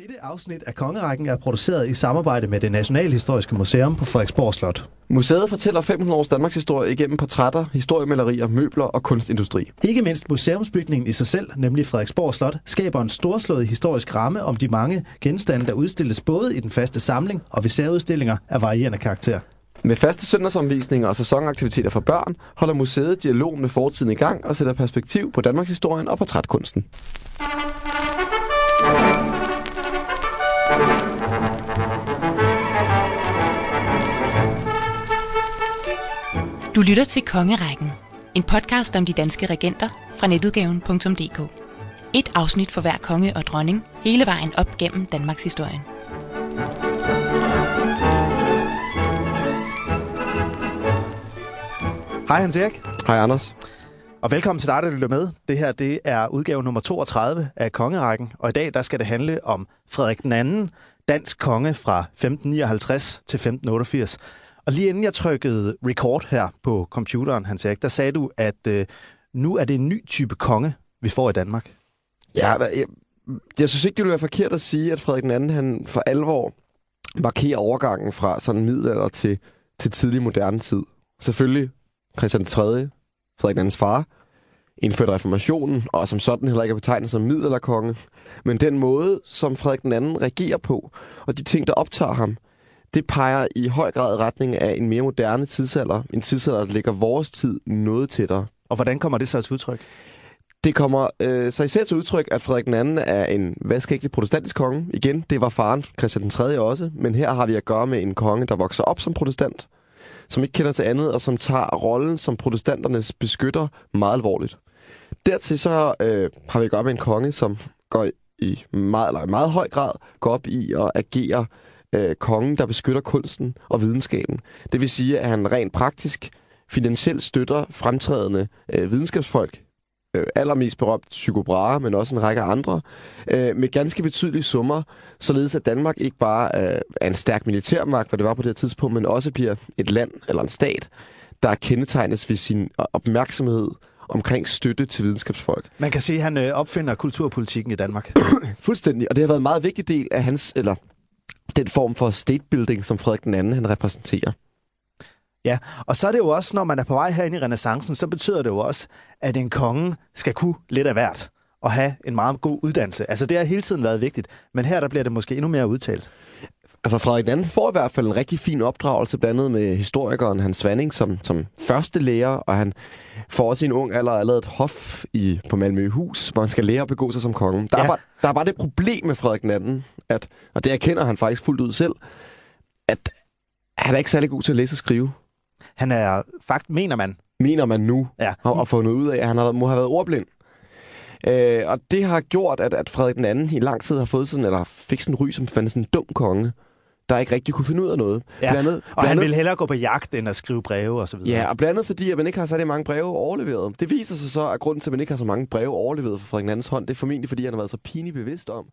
Dette afsnit af Kongerækken er produceret i samarbejde med det Nationalhistoriske Museum på Frederiksborg Slot. Museet fortæller 500 års Danmarks historie igennem portrætter, historiemalerier, møbler og kunstindustri. Ikke mindst museumsbygningen i sig selv, nemlig Frederiksborg Slot, skaber en storslået historisk ramme om de mange genstande, der udstilles både i den faste samling og ved særudstillinger af varierende karakter. Med faste søndagsomvisninger og sæsonaktiviteter for børn holder museet dialog med fortiden i gang og sætter perspektiv på Danmarks historien og portrætkunsten. Du lytter til Kongerækken, en podcast om de danske regenter fra netudgaven.dk. Et afsnit for hver konge og dronning, hele vejen op gennem Danmarks historie. Hej Hans Erik, Hej Anders. og velkommen til dig, der lytter med. Det her det er udgave nummer 32 af Kongerækken, og i dag der skal det handle om Frederik den anden, dansk konge fra 1559 til 1588. Og lige inden jeg trykkede record her på computeren, Hans Erik, der sagde du, at øh, nu er det en ny type konge, vi får i Danmark. Ja, jeg, jeg synes ikke, det ville være forkert at sige, at Frederik II han for alvor markerer overgangen fra sådan middelalder til, til tidlig moderne tid. Selvfølgelig Christian 3., Frederik II's far, indførte reformationen, og som sådan heller ikke er betegnet som middelalderkonge. Men den måde, som Frederik II regerer på, og de ting, der optager ham, det peger i høj grad retning af en mere moderne tidsalder. En tidsalder, der ligger vores tid noget tættere. Og hvordan kommer det så til udtryk? Det kommer øh, så især til udtryk, at Frederik II er en vaskægte protestantisk konge. Igen, det var faren Christian 3. også, men her har vi at gøre med en konge, der vokser op som protestant, som ikke kender til andet, og som tager rollen som protestanternes beskytter meget alvorligt. Dertil så øh, har vi at gøre med en konge, som går i meget, eller i meget høj grad går op i at agere øh, kongen, der beskytter kunsten og videnskaben. Det vil sige, at han rent praktisk finansielt støtter fremtrædende øh, videnskabsfolk, øh, allermest berømt Tycho Brahe, men også en række andre, øh, med ganske betydelige summer, således at Danmark ikke bare øh, er en stærk militærmagt, hvad det var på det her tidspunkt, men også bliver et land eller en stat, der kendetegnes ved sin opmærksomhed omkring støtte til videnskabsfolk. Man kan sige, at han øh, opfinder kulturpolitikken i Danmark. Fuldstændig, og det har været en meget vigtig del af hans, eller den form for state building, som Frederik den anden han repræsenterer. Ja, og så er det jo også, når man er på vej herinde i renaissancen, så betyder det jo også, at en konge skal kunne lidt af hvert og have en meget god uddannelse. Altså det har hele tiden været vigtigt, men her der bliver det måske endnu mere udtalt. Altså Frederik II får i hvert fald en rigtig fin opdragelse, blandt andet med historikeren Hans Svanning som, som første lærer, og han får også i en ung alder allerede et hof i, på Malmøhus, hvor han skal lære at begå sig som konge. Der, Ja. er, bare, der er bare det problem med Frederik II, at, og det erkender han faktisk fuldt ud selv, at han er ikke særlig god til at læse og skrive. Han er, fakt, mener man, mener man nu, Ja. og, og fundet ud af, at han har, må have været ordblind. Øh, og det har gjort, at, at Frederik den anden i lang tid har fået sådan, eller fik sådan en ry som fandt sådan en dum konge, der ikke rigtig kunne finde ud af noget. ja, Blandt andet, og han andet- vil hellere gå på jagt, end at skrive breve og så videre. Ja, og blandt andet fordi, at man ikke har særlig mange breve overleveret. Det viser sig så, at grunden til, at man ikke har så mange breve overleveret fra Frederik II's hånd, det er formentlig, fordi han har været så pinligt bevidst om,